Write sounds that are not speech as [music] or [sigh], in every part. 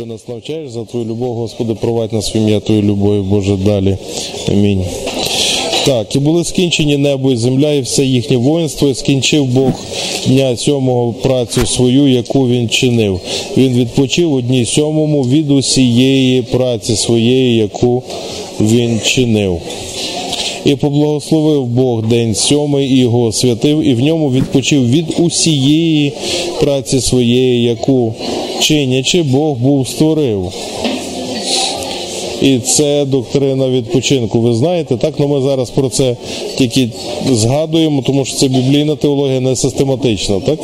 ти нас навчаєш, за твою любов, Господи, провадь нас в ім'я Твою любові, Боже, далі. Амінь. Так, і були скінчені небо і земля, і все їхнє воїнство, і скінчив Бог дня сьомого працю свою, яку він чинив. Він відпочив у дні сьомому від усієї праці своєї, яку він чинив. І поблагословив Бог день сьомий і його освятив, і в ньому відпочив від усієї праці своєї, яку чинячи, Бог був створив. І це доктрина відпочинку. Ви знаєте, так? Ну ми зараз про це тільки згадуємо, тому що це біблійна теологія не систематична, так?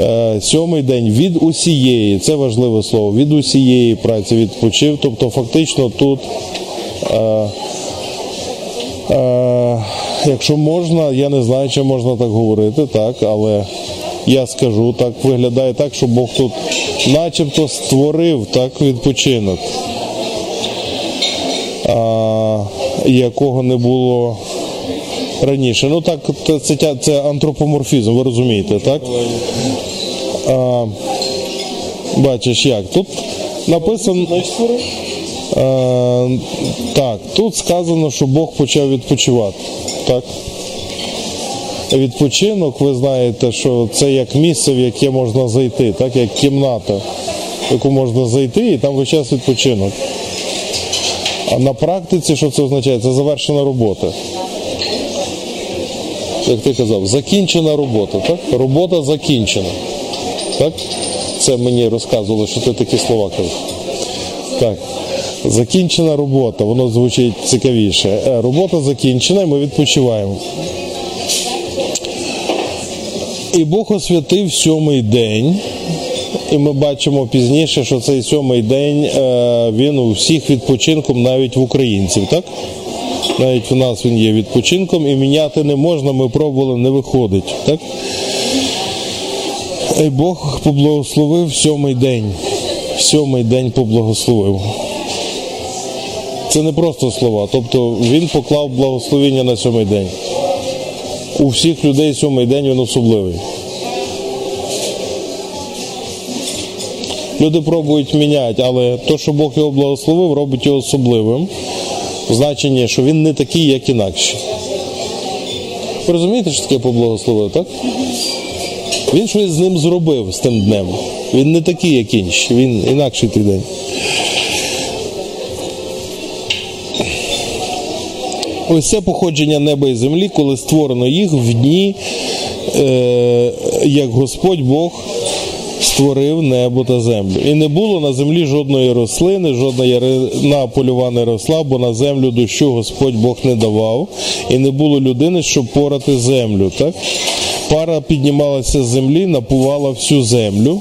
Е, Сьомий день від усієї, це важливе слово, від усієї праці відпочив. Тобто, фактично тут. Якщо можна, я не знаю, чи можна так говорити, так, але я скажу, так виглядає так, що Бог тут начебто створив так відпочинок, а, якого не було раніше. Ну так, це, це, це антропоморфізм, ви розумієте, так? А, бачиш як? Тут написано. Е, так, тут сказано, що Бог почав відпочивати. Так? Відпочинок, ви знаєте, що це як місце, в яке можна зайти, так, як кімната, в яку можна зайти, і там весь час відпочинок. А на практиці, що це означає? Це завершена робота. Як ти казав, закінчена робота. так? Робота закінчена. Так? Це мені розказували, що ти такі слова кажеш. Так. Закінчена робота, воно звучить цікавіше. Е, робота закінчена, і ми відпочиваємо. І Бог освятив сьомий день, і ми бачимо пізніше, що цей сьомий день е, він у всіх відпочинком, навіть в українців, так? Навіть в нас він є відпочинком і міняти не можна, ми пробували, не виходить. так? І Бог поблагословив сьомий день. Сьомий день поблагословив. Це не просто слова. Тобто він поклав благословення на сьомий день. У всіх людей сьомий день він особливий. Люди пробують міняти, але то, що Бог його благословив, робить його особливим. Значення, що він не такий, як інакші. Ви розумієте, що таке поблагословив, так? Він щось з ним зробив з тим днем. Він не такий, як інші, він інакший той день. Ось походження неба і землі, коли створено їх в дні, е, як Господь Бог створив небо та землю. І не було на землі жодної рослини, жодна ярина польова не росла, бо на землю дощу Господь Бог не давав, і не було людини, щоб порати землю. Так? Пара піднімалася з землі, напувала всю землю.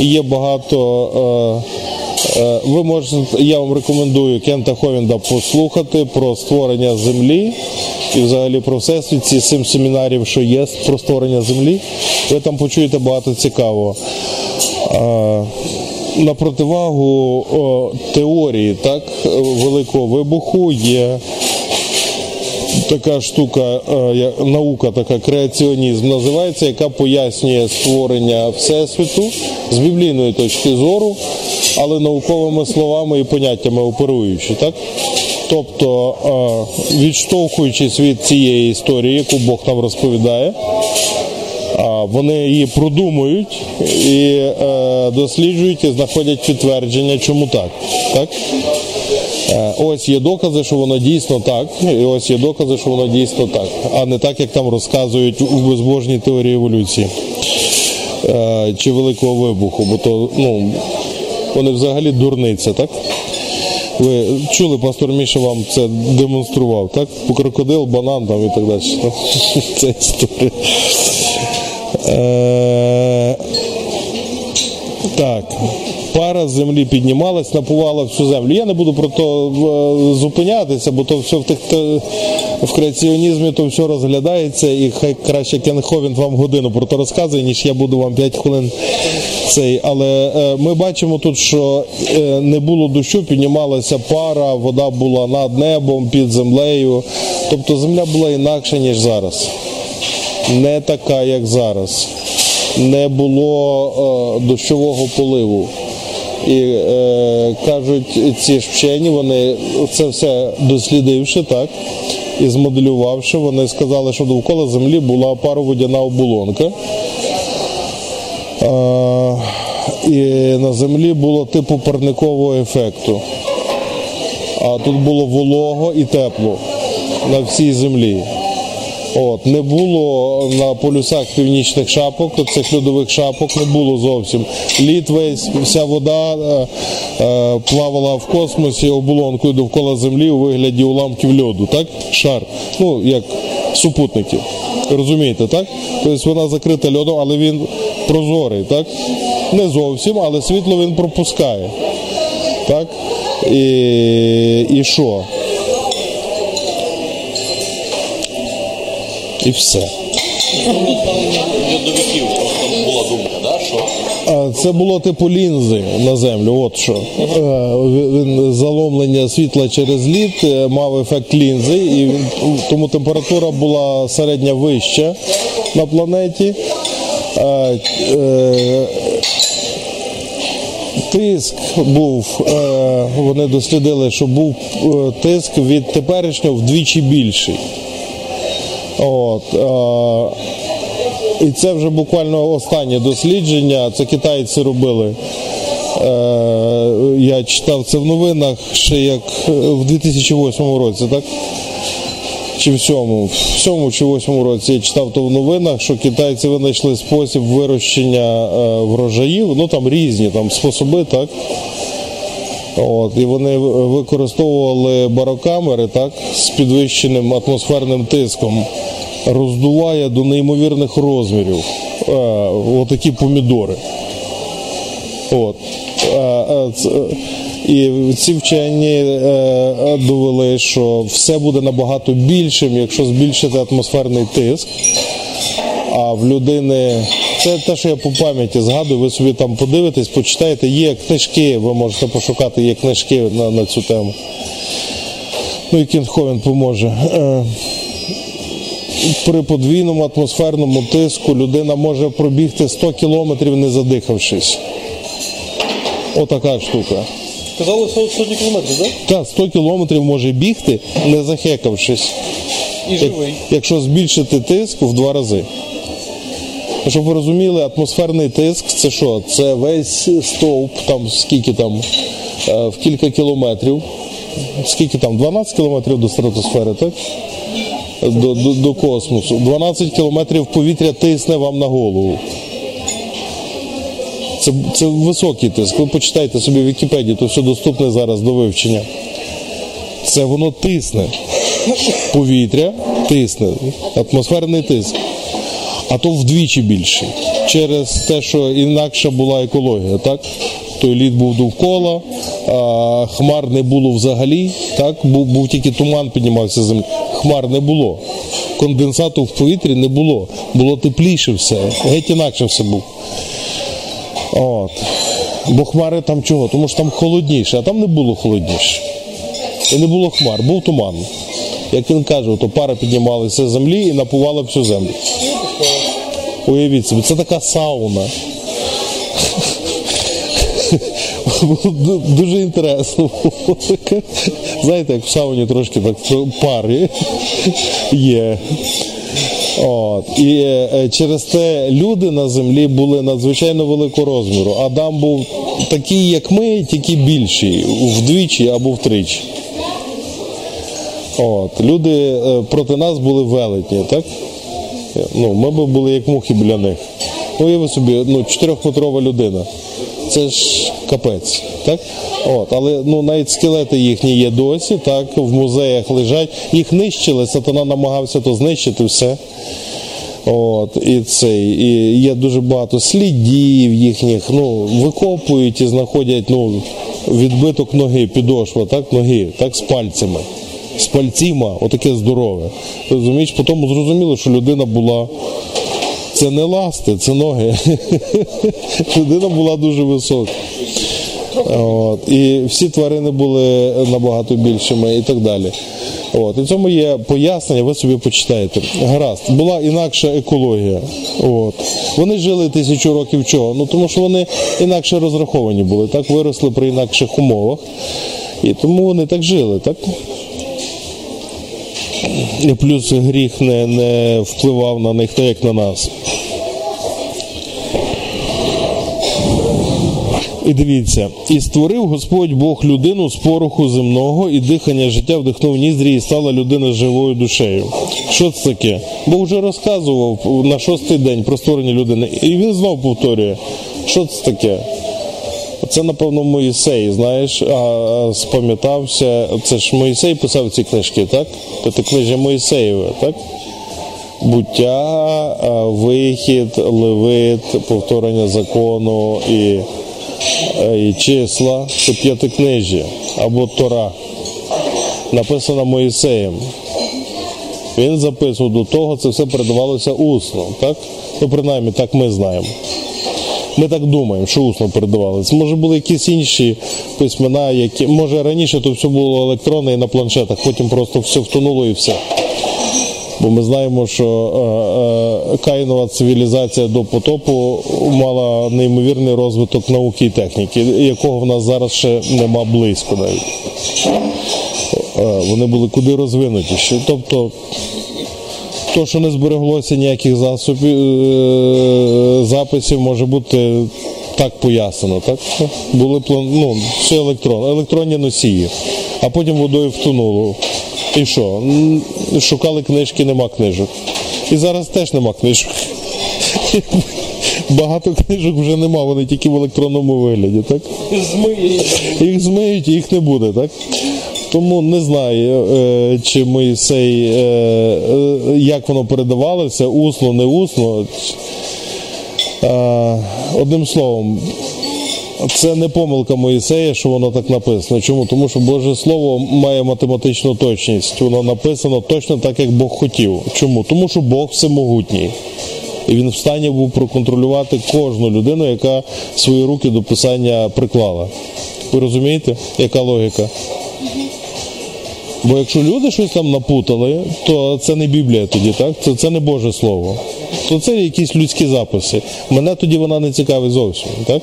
І є багато. Е, ви можете, я вам рекомендую Кента Ховінда послухати про створення землі і взагалі про всесвіт, ці сім семінарів, що є про створення землі. Ви там почуєте багато цікавого. Е, на противагу теорії так, великого вибуху є така штука, е, наука, така креаціонізм називається, яка пояснює створення всесвіту з біблійної точки зору, але науковими словами і поняттями оперуючи. так? Тобто, е, відштовхуючись від цієї історії, яку Бог нам розповідає, вони її продумують і е, досліджують і знаходять підтвердження, чому так. так? Е, ось є докази, що воно дійсно так, і ось є докази, що воно дійсно так, а не так, як там розказують у безбожній теорії еволюції е, чи великого вибуху, бо то ну, вони взагалі дурниця, так? Ви чули, пастор Міша вам це демонстрував, так? Крокодил, банан там і так далі. [laughs] Це історія. Е, Так пара землі піднімалась, напувала всю землю. Я не буду про то е, зупинятися, бо то все в тих в креаціонізмі то все розглядається, і хай краще Кен Ховін вам годину про то розказує, ніж я буду вам 5 хвилин цей. Але е, ми бачимо тут, що е, не було дощу, піднімалася пара, вода була над небом, під землею. Тобто земля була інакша, ніж зараз. Не така, як зараз. не було дощового поливу. І е, кажуть, ці ж вчені, вони це все дослідивши, так, і змоделювавши, вони сказали, що довкола землі була пароводяна оболонка. Е, і на землі було типу парникового ефекту. А тут було волого і тепло на всій землі. От, Не було на полюсах північних шапок, цих льодових шапок не було зовсім. Лід весь, вся вода е, е, плавала в космосі оболонкою довкола землі у вигляді уламків льоду, так? Шар. Ну, як супутники. Розумієте, так? Тобто вона закрита льодом, але він прозорий, так? Не зовсім, але світло він пропускає. Так? І, І що? І все. Це було типу лінзи на землю. От що. Е, заломлення світла через лід е, мав ефект лінзи, і тому температура була середня вища на планеті. Е, Тиск був, вони дослідили, що був тиск від теперішнього вдвічі більший. От, е, і це вже буквально останнє дослідження. Це китайці робили. Е, я читав це в новинах ще як в 2008 році, так? Чи в сьому, в сьому чи восьмому році я читав то в новинах, що китайці винайшли спосіб вирощення е, врожаїв, ну там різні там способи, так? От, і вони використовували барокамери так, з підвищеним атмосферним тиском, роздуває до неймовірних розмірів е, отакі помідори. От. Е, е, це, і ці вчені е, довели, що все буде набагато більшим, якщо збільшити атмосферний тиск. А в людини це те, що я по пам'яті згадую, ви собі там подивитесь, почитаєте, є книжки, ви можете пошукати, є книжки на, на цю тему. Ну і Кінтховен поможе. Е, При подвійному атмосферному тиску людина може пробігти 100 кілометрів, не задихавшись. Отака штука. Казали сотні кілометрів, так? Так, 100 кілометрів може бігти, не захекавшись. І живий. Якщо збільшити тиск в два рази. Ну, Щоб ви розуміли, атмосферний тиск це що? Це весь стовп, там скільки там, е, в кілька кілометрів. Скільки там? 12 кілометрів до стратосфери, так? До, до, до космосу. 12 кілометрів повітря тисне вам на голову. Це, це високий тиск. Ви почитайте собі в Вікіпедії, то все доступне зараз до вивчення. Це воно тисне. Повітря тисне, атмосферний тиск. А то вдвічі більший. Через те, що інакша була екологія, так? Той лід був довкола, хмар не було взагалі, так? Був, був тільки туман піднімався землі. Хмар не було. Конденсату в повітрі не було. Було тепліше все. Геть інакше все було. От. Бо хмари там чого? Тому що там холодніше, а там не було холодніше. І не було хмар, був туман. Як він каже, то пара піднімалася з землі і напувала всю землю. Уявіть собі, це така сауна. Дуже інтересно. Знаєте, як в сауні трошки так пари є. От. І е, через те люди на землі були надзвичайно великого розміру. Адам був такий, як ми, тільки більший, вдвічі або втричі. От. Люди е, проти нас були велетні, так? Ну, ми б були як мухи біля них. Уяви собі, ну, 4-метрова людина. Це ж капець, так? От, але ну, навіть скелети їхні є досі, так, в музеях лежать. Їх нищили, сатана намагався то знищити все. От, і цей, і є дуже багато слідів їхніх, ну, викопують і знаходять ну, відбиток ноги, підошва, так, ноги, так, з пальцями. З пальціма, отаке здорове. Розумієш, потім зрозуміло, що людина була. Це не ласти, це ноги. [laughs] Людина була дуже висока. От, і всі тварини були набагато більшими і так далі. От, і цьому є пояснення, ви собі почитаєте. Гаразд, була інакша екологія. От. Вони жили тисячу років чого? Ну тому що вони інакше розраховані були, так виросли при інакших умовах. І тому вони так жили, так? І плюс гріх не, не впливав на них так, як на нас. І дивіться, і створив Господь Бог людину з пороху земного, і дихання життя вдихнув ніздрі, і стала людина живою душею. Що це таке? Бог вже розказував на шостий день про створення людини, і він знов повторює, що це таке. Це, напевно, Моїсей, знаєш, а спам'ятався. Це ж Моїсей писав ці книжки, так? Книжа Моїсеєве, так? Буття, вихід, левит, повторення закону і, і числа це п'ятикнижжя або Тора. Написано Моїсеєм. Він записував до того, це все передавалося усно, так? Ну, принаймні, так ми знаємо. Ми так думаємо, що усно передавалися. Може були якісь інші письмена, які може раніше то все було електронне і на планшетах, потім просто все втонуло і все. Бо ми знаємо, що е, е, Каїнова цивілізація до потопу мала неймовірний розвиток науки і техніки, якого в нас зараз ще нема близько навіть. Е, вони були куди розвинутіші. Тобто то, що не збереглося ніяких засобів, е, записів, може бути так пояснено. Так? Були ну, все електрон, електронні носії, а потім водою втонуло. І що? Шукали книжки, нема книжок. І зараз теж нема книжок. Багато книжок вже нема, вони тільки в електронному вигляді, так? Змиє. Їх змиють і їх не буде, так? Тому не знаю, е, чи Моїсей, е, е, як воно передавалося, усно, не усно. Одним словом, це не помилка Моїсея, що воно так написано. Чому? Тому що Боже Слово має математичну точність. Воно написано точно так, як Бог хотів. Чому? Тому що Бог всемогутній. І він в стані був проконтролювати кожну людину, яка свої руки до писання приклала. Ви розумієте, яка логіка? Бо якщо люди щось там напутали, то це не Біблія тоді, так? Це, це не Боже Слово. То це якісь людські записи. Мене тоді вона не цікавить зовсім. так?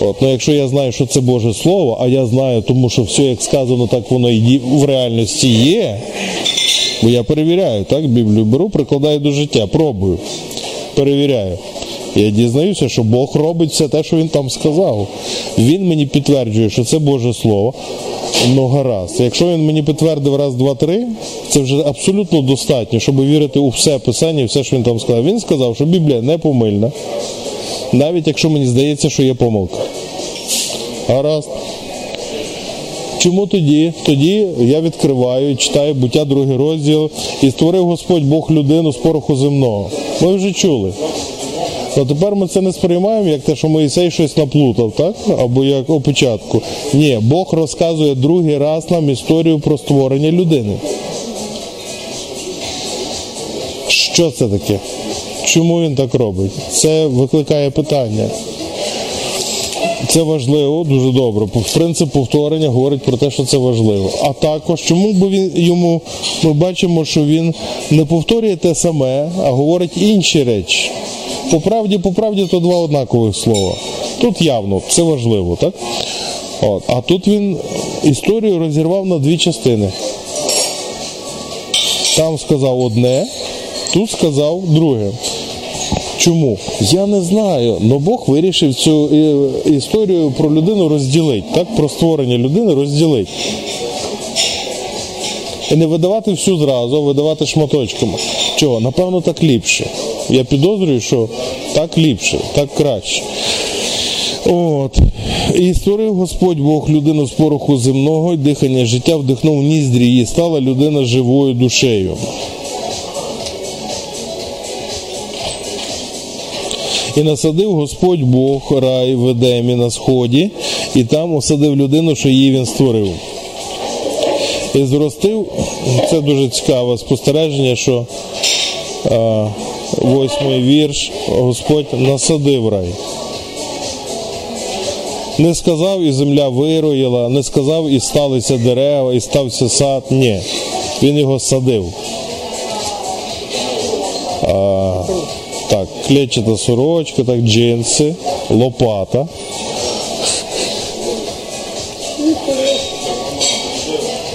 От, ну Якщо я знаю, що це Боже Слово, а я знаю, тому що все, як сказано, так воно і в реальності є. Бо я перевіряю, так? Біблію беру, прикладаю до життя, пробую, перевіряю. Я дізнаюся, що Бог робить все те, що він там сказав. Він мені підтверджує, що це Боже Слово. Ну гаразд. Якщо він мені підтвердив раз, два, три, це вже абсолютно достатньо, щоб вірити у все писання все, що він там сказав. Він сказав, що Біблія не помильна, навіть якщо мені здається, що є помилка. Гаразд. Чому тоді? Тоді я відкриваю, читаю буття другий розділ і створив Господь Бог людину з пороху земного. Ми вже чули. То тепер ми це не сприймаємо, як те, що Моїсей щось наплутав, так? Або як у початку. Ні, Бог розказує другий раз нам історію про створення людини. Що це таке? Чому він так робить? Це викликає питання. Це важливо, дуже добре. Принцип повторення говорить про те, що це важливо. А також, чому б він йому ми бачимо, що він не повторює те саме, а говорить інші речі. По правді, по правді, то два однакових слова. Тут явно, це важливо, так? От. А тут він історію розірвав на дві частини. Там сказав одне, тут сказав друге. Чому? Я не знаю, але Бог вирішив цю е, історію про людину розділити, так? Про створення людини розділити. І не видавати всю зразу, а видавати шматочками. Чого? Напевно, так ліпше. Я підозрюю, що так ліпше, так краще. От. І створив Господь Бог людину з пороху земного, і дихання життя вдихнув ніздрі, і стала людина живою душею. І насадив Господь Бог рай в Едемі на сході, і там осадив людину, що її він створив. І зростив, це дуже цікаве спостереження, що восьмий вірш Господь насадив рай. Не сказав і земля вироїла, не сказав і сталися дерева, і стався сад. Ні. Він його садив. А, так, клетчата сорочка, так, джинси, лопата.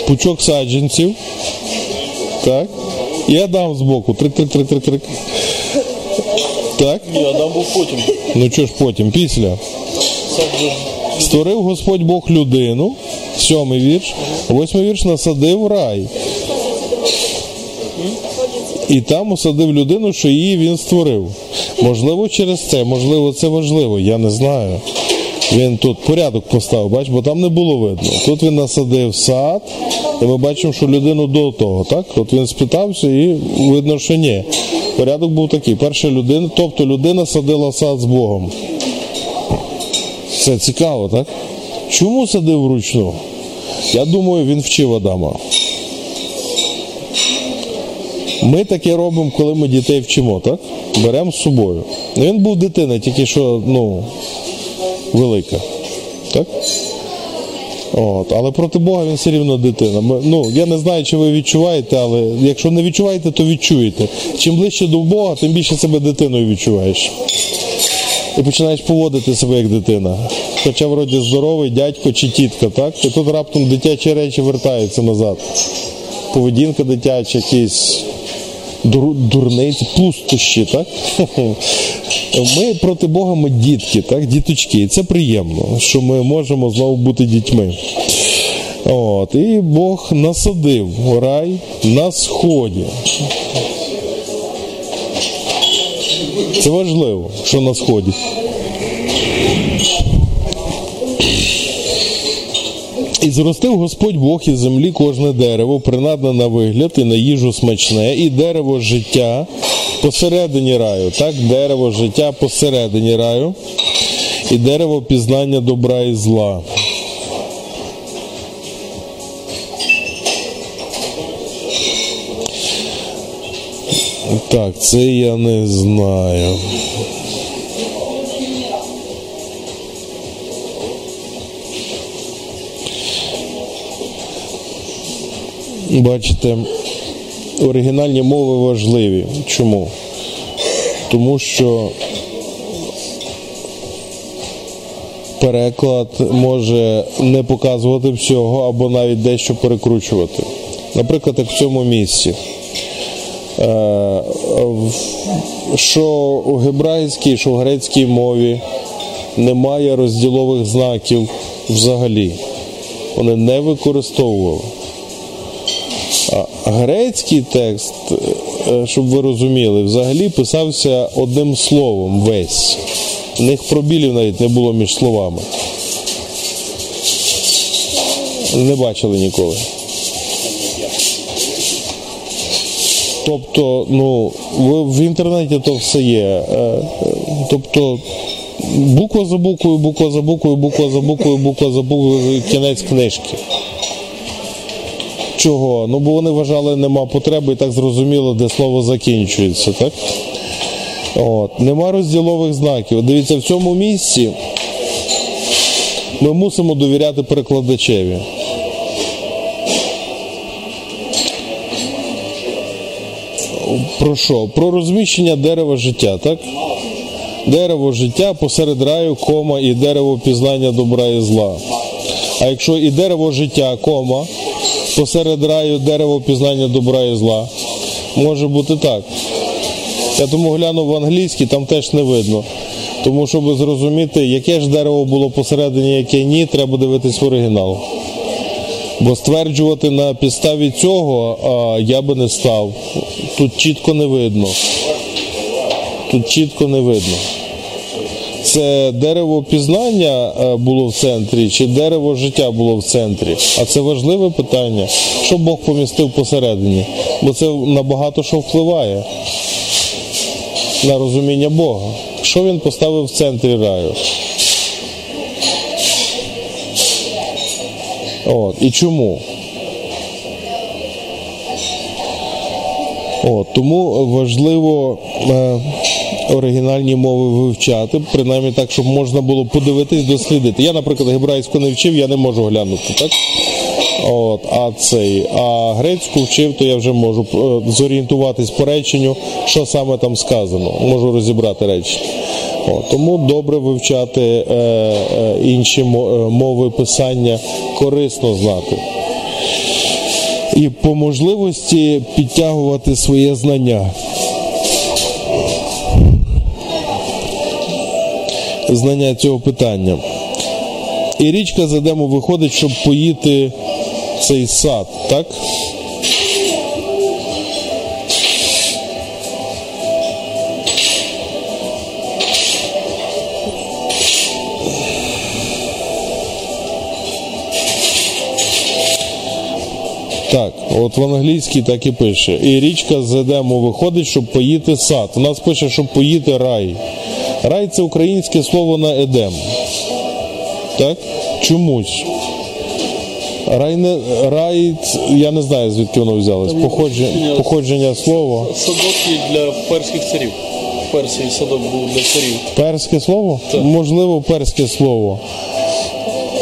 Пучок саджанців. Так. І Адам збоку. Трик-трик-трик-трик-трик. Так. Ні, Адам був потім. Ну що ж потім, після. Створив Господь Бог людину, сьомий вірш, восьмий вірш насадив рай. І там усадив людину, що її він створив. Можливо, через це, можливо, це важливо, я не знаю. Він тут порядок поставив, бач, бо там не було видно. Тут він насадив сад, і ми бачимо, що людину до того, так? От він спитався і видно, що ні. Порядок був такий. Перша людина, тобто людина садила сад з Богом. Це цікаво, так? Чому садив вручну? Я думаю, він вчив Адама. Ми таке робимо, коли ми дітей вчимо, так? Беремо з собою. Він був дитина, тільки що, ну, велика. Так? От. Але проти Бога він все рівно дитина. Ми, ну, я не знаю, чи ви відчуваєте, але якщо не відчуваєте, то відчуєте. Чим ближче до Бога, тим більше себе дитиною відчуваєш. І починаєш поводити себе як дитина. Хоча вроді здоровий дядько чи тітка, так? І тут раптом дитячі речі вертаються назад. Поведінка дитяча, якісь дур, дурниці, пустощі, так? [laughs] Ми проти Бога ми дітки, так? діточки. І це приємно, що ми можемо знову бути дітьми. От, і Бог насадив рай на сході. Це важливо, що на сході. І зростив Господь Бог із землі кожне дерево, принадне на вигляд і на їжу смачне, і дерево життя посередині раю. Так, дерево життя посередині раю, і дерево пізнання добра і зла. Так, це я не знаю. Бачите, оригінальні мови важливі. Чому? Тому що переклад може не показувати всього або навіть дещо перекручувати. Наприклад, як в цьому місці. Е, Що у гебрайській, що в грецькій мові немає розділових знаків взагалі. Вони не використовували. Грецький текст, е, щоб ви розуміли, взагалі писався одним словом весь. У них пробілів навіть не було між словами. Не бачили ніколи. Тобто, ну, в інтернеті то все є. Е, е, Тобто, буква за буквою, буква за буквою, буква за буквою, буква за буквою, кінець книжки. Чого? Ну, бо вони вважали, нема потреби і так зрозуміло, де слово закінчується, так? От. Нема розділових знаків. Дивіться, в цьому місці ми мусимо довіряти перекладачеві. Про що? Про розміщення дерева життя, так? Дерево життя посеред раю, кома, і дерево пізнання добра і зла. А якщо і дерево життя, кома, посеред раю дерево пізнання добра і зла, може бути так. Я тому глянув в англійській, там теж не видно. Тому, щоб зрозуміти, яке ж дерево було посередині, яке ні, треба дивитись в оригінал. Бо стверджувати на підставі цього а, я би не став. Тут чітко не видно. Тут чітко не видно. Це дерево пізнання е, було в центрі, чи дерево життя було в центрі. А це важливе питання, що Бог помістив посередині. Бо це на багато що впливає на розуміння Бога. Що він поставив в центрі раю? От. І чому? От, тому важливо е, оригінальні мови вивчати, принаймні так, щоб можна було подивитись, дослідити. Я, наприклад, гебрайську не вчив, я не можу глянути, так? От, а цей, а грецьку вчив, то я вже можу е, зорієнтуватись по реченню, що саме там сказано. Можу розібрати речення. От, тому добре вивчати е, е, інші е, мови писання, корисно знати. І по можливості підтягувати своє знання. Знання цього питання. І річка з Едему виходить, щоб поїти цей сад, так? Так, от в англійській так і пише. І річка з Едему виходить, щоб поїти сад. У нас пише, щоб поїти рай. Рай це українське слово на Едем. Так? Чомусь. Рай, не, рай, я не знаю, звідки воно взялось. Походження, походження слова. Садок для перських царів. Персії садок був для царів. Перське слово? Можливо, перське слово.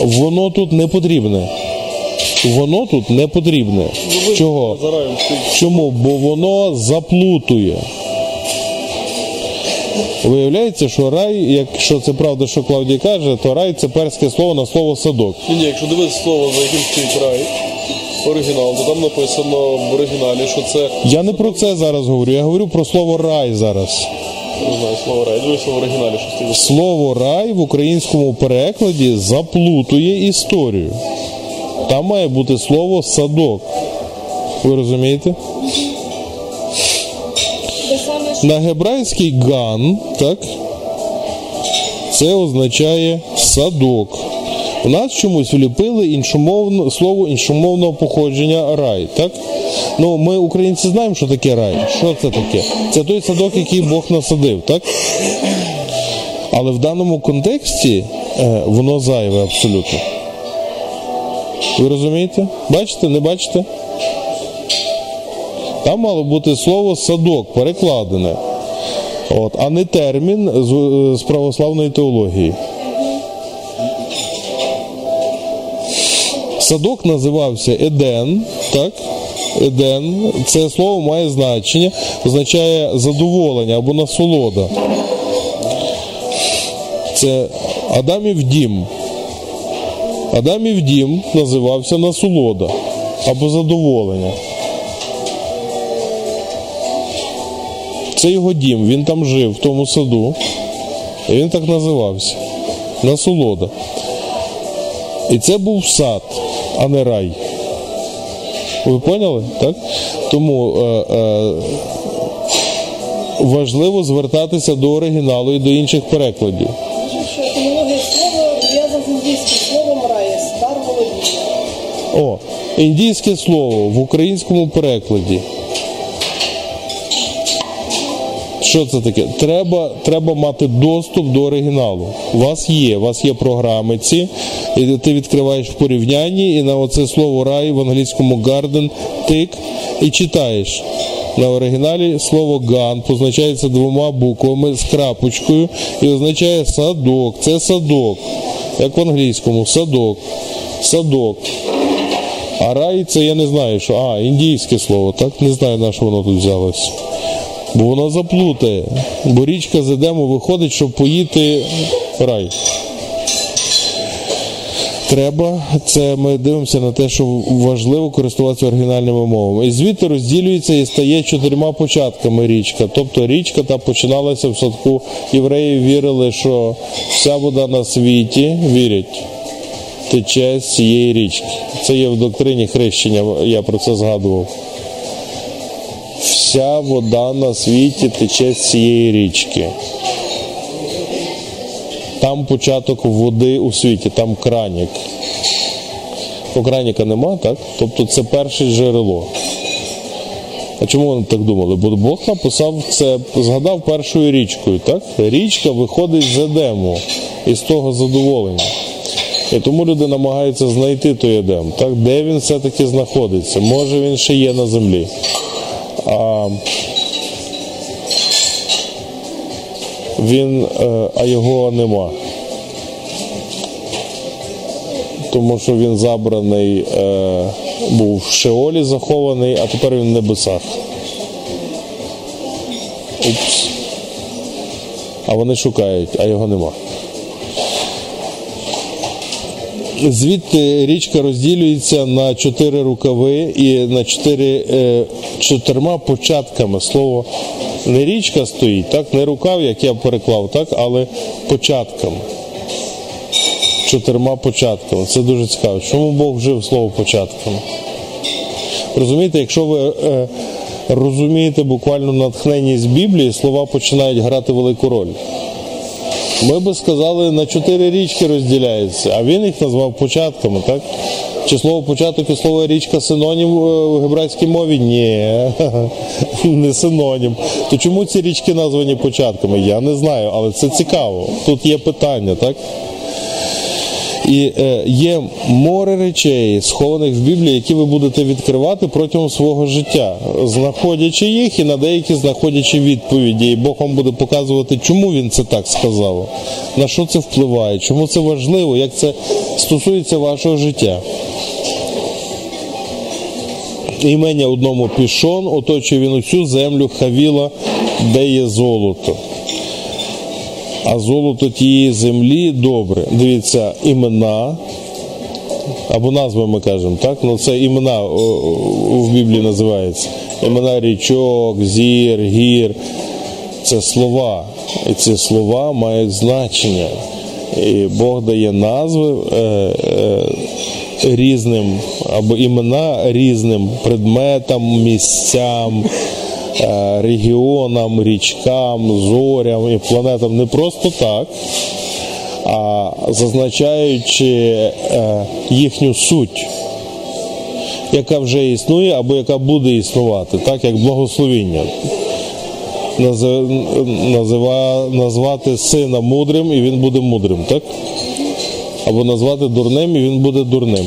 Воно тут не потрібне. Воно тут не потрібне. Чого? За. Чому? Бо воно заплутує. Виявляється, що рай, якщо це правда, що Клавдій каже, то рай це перське слово на слово садок. Ні, ні, якщо дивитися слово, за яким стоїть рай, оригінал, то там написано в оригіналі, що це Я не про це зараз говорю, я говорю про слово рай зараз. не знаю, слово рай. Дивися в оригіналі, що стоїть. Слово рай в українському перекладі заплутує історію. Там має бути слово садок. Ви розумієте? На гебрайський ган, так? Це означає садок. У нас чомусь вліпили іншомовно, слово іншомовного походження рай, так? Ну, ми, українці, знаємо, що таке рай. Що це таке? Це той садок, який Бог насадив, так? Але в даному контексті е, воно зайве абсолютно. Ви розумієте? Бачите, не бачите? Там мало бути слово садок перекладене, От, а не термін з, з православної теології. Садок називався Еден, так? Еден, це слово має значення, означає задоволення або насолода. Це Адамів дім. Адамів дім називався насолода або задоволення. Це його дім, він там жив, в тому саду. І він так називався. Насолода. І це був сад, а не рай. Ви поняли? Так? Тому е, е, важливо звертатися до оригіналу і до інших перекладів. О, індійське слово в українському перекладі. Що це таке? Треба, треба мати доступ до оригіналу. У вас є, у вас є програми ці, і ти відкриваєш в порівнянні, і на оце слово рай в англійському garden тик і читаєш. На оригіналі слово ган позначається двома буквами з крапочкою і означає садок. Це садок. Як в англійському садок. Садок. А рай це я не знаю, що. А, індійське слово, так? Не знаю, на що воно тут взялось. Бо воно заплутає. Бо річка з Едему виходить, щоб поїти рай. Треба, це ми дивимося на те, що важливо користуватися оригінальними мовами. І звідти розділюється і стає чотирма початками річка. Тобто річка та починалася в садку. Євреї вірили, що вся вода на світі вірять, тече з цієї річки. Це є в доктрині хрещення, я про це згадував. Вся вода на світі тече з цієї річки. Там початок води у світі, там кранік. Ну, краніка нема, так? Тобто це перше джерело. А чому вони так думали? Бо Бог написав це, згадав першою річкою, так? Річка виходить з Едему із того задоволення. І тому люди намагаються знайти той Едем, так? де він все-таки знаходиться. Може він ще є на землі. Він, е, а його нема. Тому що він забраний, е, був в Шеолі захований, а тепер він в небесах. Упс. А вони шукають, а його нема. Звідти річка розділюється на чотири рукави і на чотири е, чотирма початками. Слово не річка стоїть, так, не рукав, як я переклав, так, але початками. Чотирма початками. Це дуже цікаво. Чому Бог вжив слово початками? Розумієте, якщо ви е, розумієте буквально натхнення з Біблії, слова починають грати велику роль. Ми би сказали, на чотири річки розділяється, а він їх назвав початками, так? Чи слово початок і слово річка синонім у в гебрайській мові? Ні, [laughs] не синонім. То чому ці річки названі початками? Я не знаю, але це цікаво. Тут є питання, так? І е, є море речей, схованих в Біблії, які ви будете відкривати протягом свого життя, знаходячи їх і на деякі знаходячи відповіді. І Бог вам буде показувати, чому він це так сказав, на що це впливає, чому це важливо, як це стосується вашого життя. Імення одному пішон, оточує він усю землю Хавіла, де є золото а золото тієї землі добре. Дивіться, імена. Або назви ми кажемо, так? Ну це імена в Біблії називається. Імена річок, зір, гір. Це слова. І ці слова мають значення. І Бог дає назви е, е, різним, або імена різним предметам, місцям, регіонам, річкам, зорям і планетам не просто так, а зазначаючи е, їхню суть, яка вже існує або яка буде існувати, так як благословіння. Назива, назвати сина мудрим і він буде мудрим, так? Або назвати дурним і він буде дурним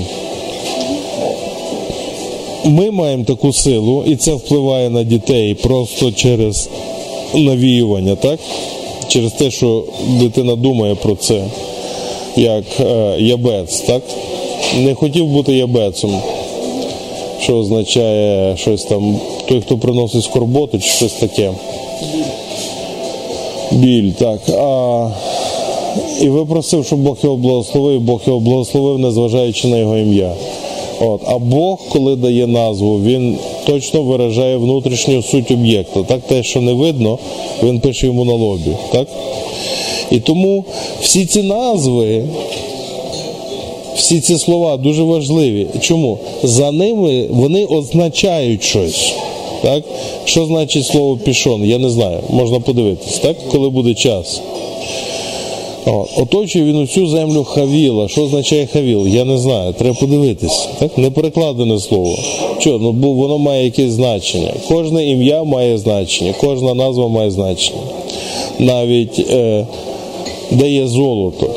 ми маємо таку силу, і це впливає на дітей просто через навіювання, так? Через те, що дитина думає про це, як е, ябець, так? Не хотів бути ябецем, що означає щось там, той, хто приносить скорботу, чи щось таке. Біль, так. А, і випросив, щоб Бог його благословив, Бог його благословив, незважаючи на його ім'я. От. А Бог, коли дає назву, він точно виражає внутрішню суть об'єкта. Так, те, що не видно, він пише йому на лобі. Так? І тому всі ці назви, всі ці слова дуже важливі. Чому? За ними вони означають щось. Так? Що значить слово пішон? Я не знаю. Можна подивитись, так? коли буде час. Оточує він усю землю Хавіла. Що означає Хавіл? Я не знаю. Треба подивитись. Так? Не перекладене слово. Чого? Ну, бо воно має якесь значення. Кожне ім'я має значення, кожна назва має значення. Навіть е, де є золото.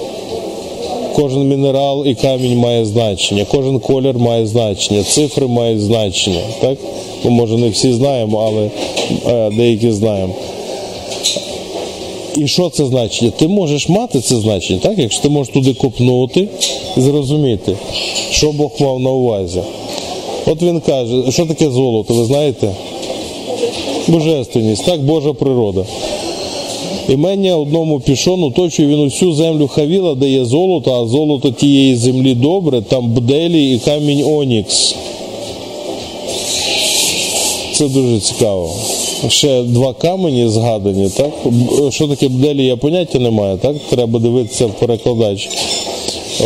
Кожен мінерал і камінь має значення, кожен колір має значення, цифри мають значення. Так? Ми, може, не всі знаємо, але е, деякі знаємо. І що це значення? Ти можеш мати це значення, так? Якщо ти можеш туди копнути і зрозуміти, що Бог мав на увазі. От він каже, що таке золото, ви знаєте? Божественність, так, Божа природа. Імення одному пішону оточує він усю землю Хавіла, де є золото, а золото тієї землі добре, там бделі і камінь Онікс. Це дуже цікаво. Ще два камені згадані, так? Що таке бделі, я поняття не маю, так? Треба дивитися в перекладач.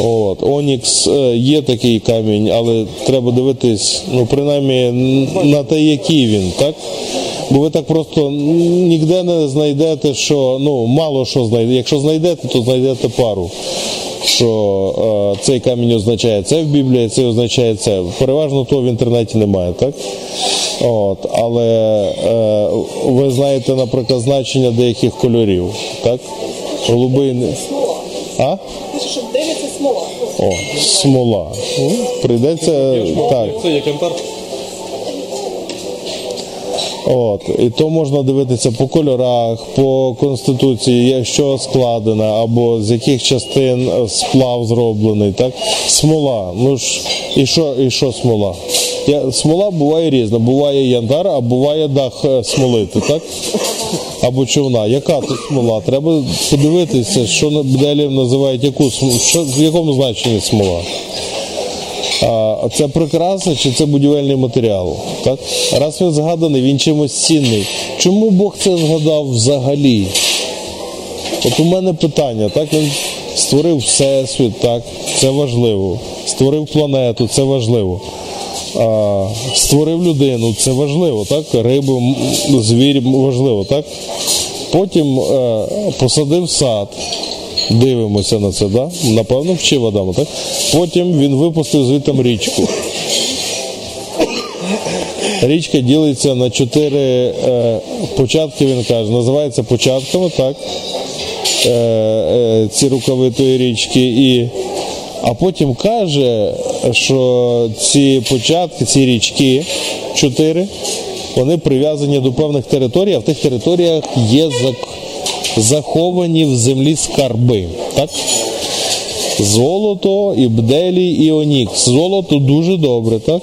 От. Онікс е, є такий камінь, але треба дивитись, ну, принаймні, на те, який він, так? Бо ви так просто ніде не знайдете, що ну, мало що знайдете. Якщо знайдете, то знайдете пару. Що е, цей камінь означає це в Біблії, цей означає це. Переважно того в інтернеті немає, так? От, але е, ви знаєте, наприклад, значення деяких кольорів, так? Голубий. не- А? Що дивиться смола. О, смола. Прийдеться так. Це як антар. От, і то можна дивитися по кольорах, по конституції, як- що складено, або з яких частин сплав зроблений, так? Смола. Ну ж, і що, і що смола? Я, смола буває різна. Буває янтар, а буває дах е, смолити, так? Або човна. Яка тут смола? Треба подивитися, що на- бделів називають яку см- що, в якому значенні смола. А це прикраса чи це будівельний матеріал? Так? Раз він згаданий, він чимось цінний. Чому Бог це згадав взагалі? От у мене питання, так? Він створив Всесвіт, так, це важливо. Створив планету, це важливо. А, створив людину, це важливо, так? Рибу, звір важливо, так? Потім е, посадив сад. Дивимося на це, да? напевно, вчив Адама, так? Потім він випустив звідти річку. Річка ділиться на чотири е, початки, він каже, називається початками, так? Е, е, ці рукавитої річки. І, а потім каже, що ці початки, ці річки, чотири, вони прив'язані до певних територій, а в тих територіях є зак- заховані в землі скарби. Так? Золото, і бделі, і онікс. Золото дуже добре, так?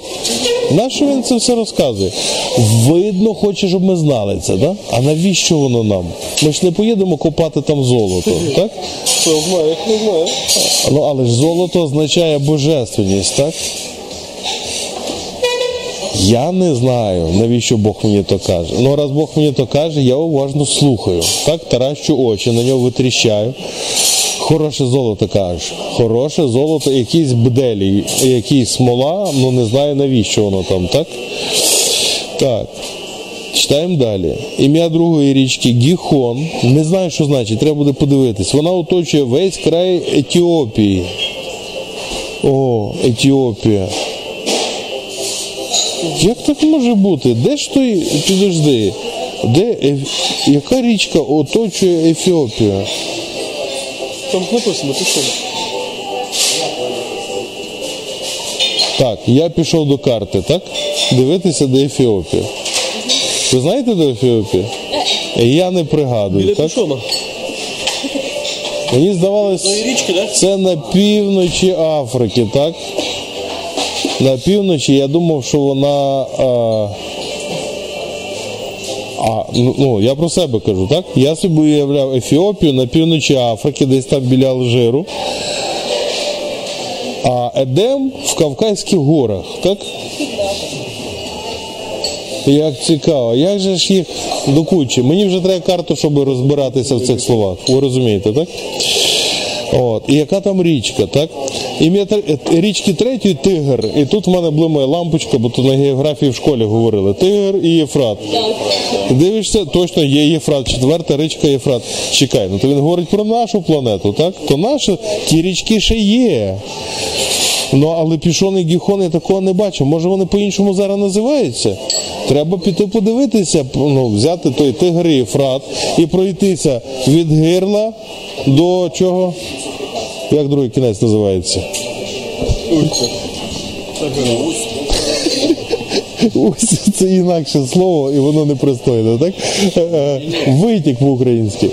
Нащо він це все розказує? Видно, хоче, щоб ми знали це, так? А навіщо воно нам? Ми ж не поїдемо копати там золото, так? Хто знає, хто знає. Ну, але ж золото означає божественність, так? Я не знаю, навіщо Бог мені то каже. Ну, раз Бог мені то каже, я уважно слухаю. Так, таращу очі, на нього витріщаю. Хороше золото кажеш. Хороше золото, якісь бделі, якісь смола, ну не знаю навіщо воно там, так? Так. Читаємо далі. Ім'я другої річки Гіхон. Не знаю, що значить, треба буде подивитись. Вона оточує весь край Етіопії. О, Етіопія. Як так може бути? Де ж той, підожди, де, Еф- яка річка оточує Ефіопію? Там написано, ти що? Так, я пішов до карти, так? Дивитися, де Ефіопія. Ви знаєте, де Ефіопія? Я не пригадую, Біля так? Тушона. Мені здавалось, річки, да? це на півночі Африки, так? На півночі я думав, що вона. А, а, ну, ну, я про себе кажу, так? Я собі уявляв Ефіопію на півночі Африки, десь там біля Алжиру. А Едем в Кавказьких горах, так? Як цікаво, як же ж їх до кучі? Мені вже треба карту, щоб розбиратися в цих словах. Ви розумієте, так? От. І яка там річка, так? Ім'я тр- е, річки третьої Тигр. І тут в мене блимає лампочка, бо тут на географії в школі говорили. Тигр і Єфрат. Дивишся, точно є Єфрат, четверта річка Єфрат. Чекай, ну то він говорить про нашу планету, так? То наші ті річки ще є. Ну, але пішони Гіхон я такого не бачу. Може вони по-іншому зараз називаються? Треба піти подивитися, ну, взяти той тигр і Єфрат і пройтися від гирла до чого? Як другий кінець називається? Ось це інакше слово, і воно непристойне, так? Е, е, Витік по-українськи.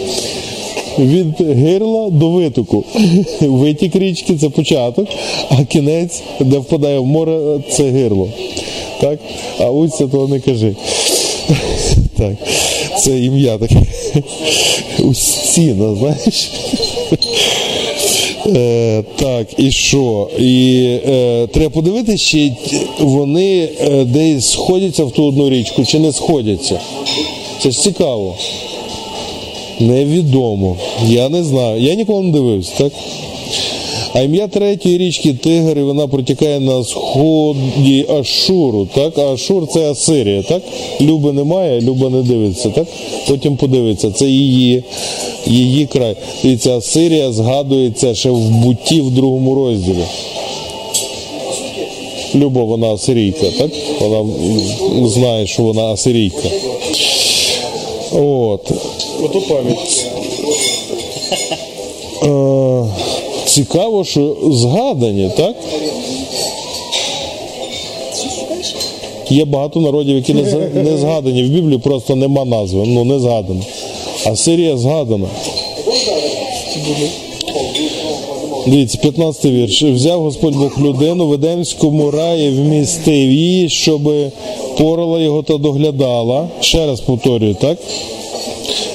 Від гирла до витоку. [laughs] Витік річки це початок, а кінець, де впадає в море, це гирло. Так? А устя того не кажи. [laughs] Так, це ім'я таке. [laughs] Устіна, знаєш? Е, так, і що? І е, треба подивитися, чи вони е, десь сходяться в ту одну річку, чи не сходяться. Це ж цікаво. Невідомо. Я не знаю. Я ніколи не дивився, так? А ім'я третьої річки Тигр, і вона протікає на сході Ашуру, так? Ашур це Асирія, так? Люби немає, Люба не дивиться, так? Потім подивиться, це її, її край. Дивіться, Асирія згадується ще в буті в другому розділі. Люба, вона асирійка, так? Вона знає, що вона асирійка. От. Ото пам'ять. Е, цікаво, що згадані, так? Є багато народів, які не, згадані в Біблії, просто нема назви. Ну не згадано. А Сирія згадана. Дивіться, 15 вірш. Взяв Господь Бог людину в Едемському раї, вмістив її, щоб порала його та доглядала. Ще раз повторюю, так?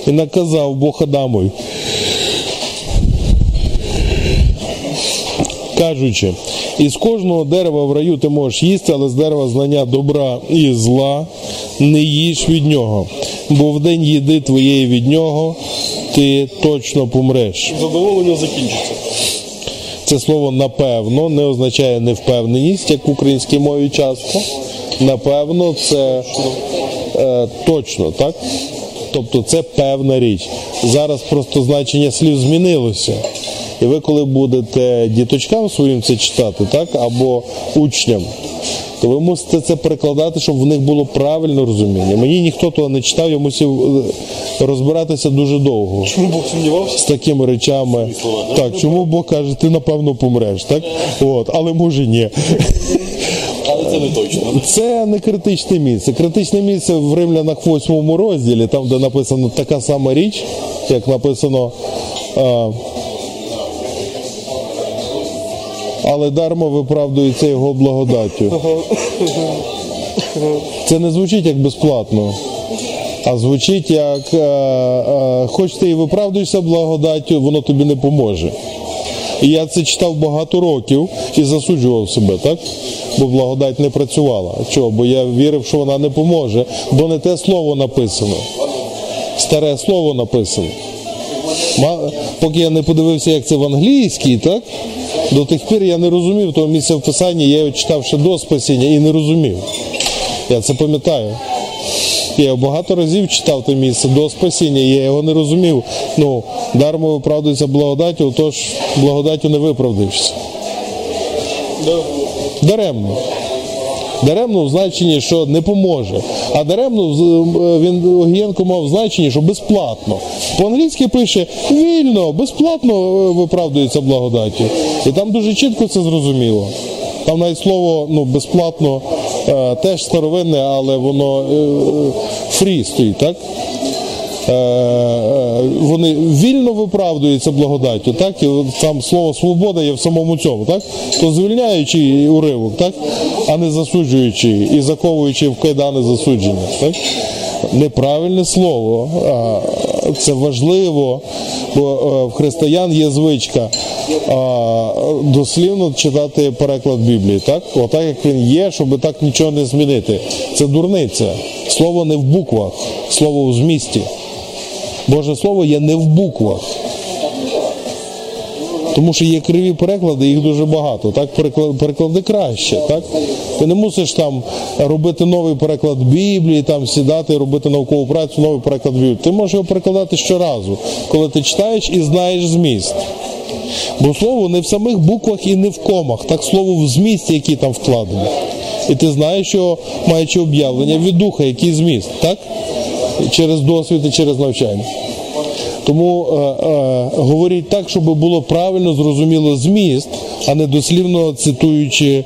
І наказав Бог Адамові. Кажучи, із кожного дерева в раю ти можеш їсти, але з дерева знання добра і зла не їж від нього, бо в день їди твоєї від нього ти точно помреш. Задоволення закінчиться. Це слово напевно не означає невпевненість, як в українській мові часто. Напевно, це е, точно, так? Тобто це певна річ. Зараз просто значення слів змінилося. І ви, коли будете діточкам своїм це читати, так, або учням, то ви мусите це перекладати, щоб в них було правильне розуміння. Мені ніхто того не читав, я мусив е, розбиратися дуже довго Чому Бог сумнівався? з такими речами. Так, чому Бог каже, ти напевно помреш, так? От, але може ні. Це не точно. Це не критичне місце. Критичне місце в римлянах 8 розділі, там, де написано така сама річ, як написано. А, але дарма виправдується його благодаттю. Це не звучить як безплатно, а звучить як е, е, хоч ти і виправдуєшся благодаттю, воно тобі не поможе. І я це читав багато років і засуджував себе, так? Бо благодать не працювала. Чого? Бо я вірив, що вона не поможе, бо не те слово написано. Старе слово написано. Поки я не подивився, як це в англійській, так? До тих пір я не розумів того місця в писанні, я його читав ще до спасіння і не розумів. Я це пам'ятаю. Я багато разів читав те місце до спасіння, я його не розумів. Ну, дармо виправдується благодаттю, тож благодаттю не виправдився. Даремно. Даремно в значенні, що не поможе. А даремно в- він Огієнко мав в значенні, що безплатно. По-англійськи пише вільно, безплатно е, виправдується благодаттю. І там дуже чітко це зрозуміло. Там навіть слово ну, безплатно е, теж старовинне, але воно е, фрі стоїть, так? Е, е, вони вільно виправдуються благодаттю, так? І там слово свобода є в самому цьому, так? То звільняючий уривок, так? А не засуджуючий і заковуючи в кайдани засудження. Так? Неправильне слово. Це важливо, бо е, в християн є звичка дослівно читати переклад Біблії, так? Отак як він є, щоб так нічого не змінити. Це дурниця. Слово не в буквах, слово в змісті. Боже Слово є не в буквах. Тому що є криві переклади, їх дуже багато. Так, перекла- переклади краще. Так? Ти не мусиш там робити новий переклад Біблії, там сідати робити наукову працю, новий переклад Біблії. Ти можеш його перекладати щоразу, коли ти читаєш і знаєш зміст. Бо слово не в самих буквах і не в комах, так слово в змісті, який там вкладений. І ти знаєш, що маючи об'явлення від духа, який зміст, так? Через досвід і через навчання. Тому е, е, говоріть так, щоб було правильно зрозуміло зміст, а не дослівно цитуючи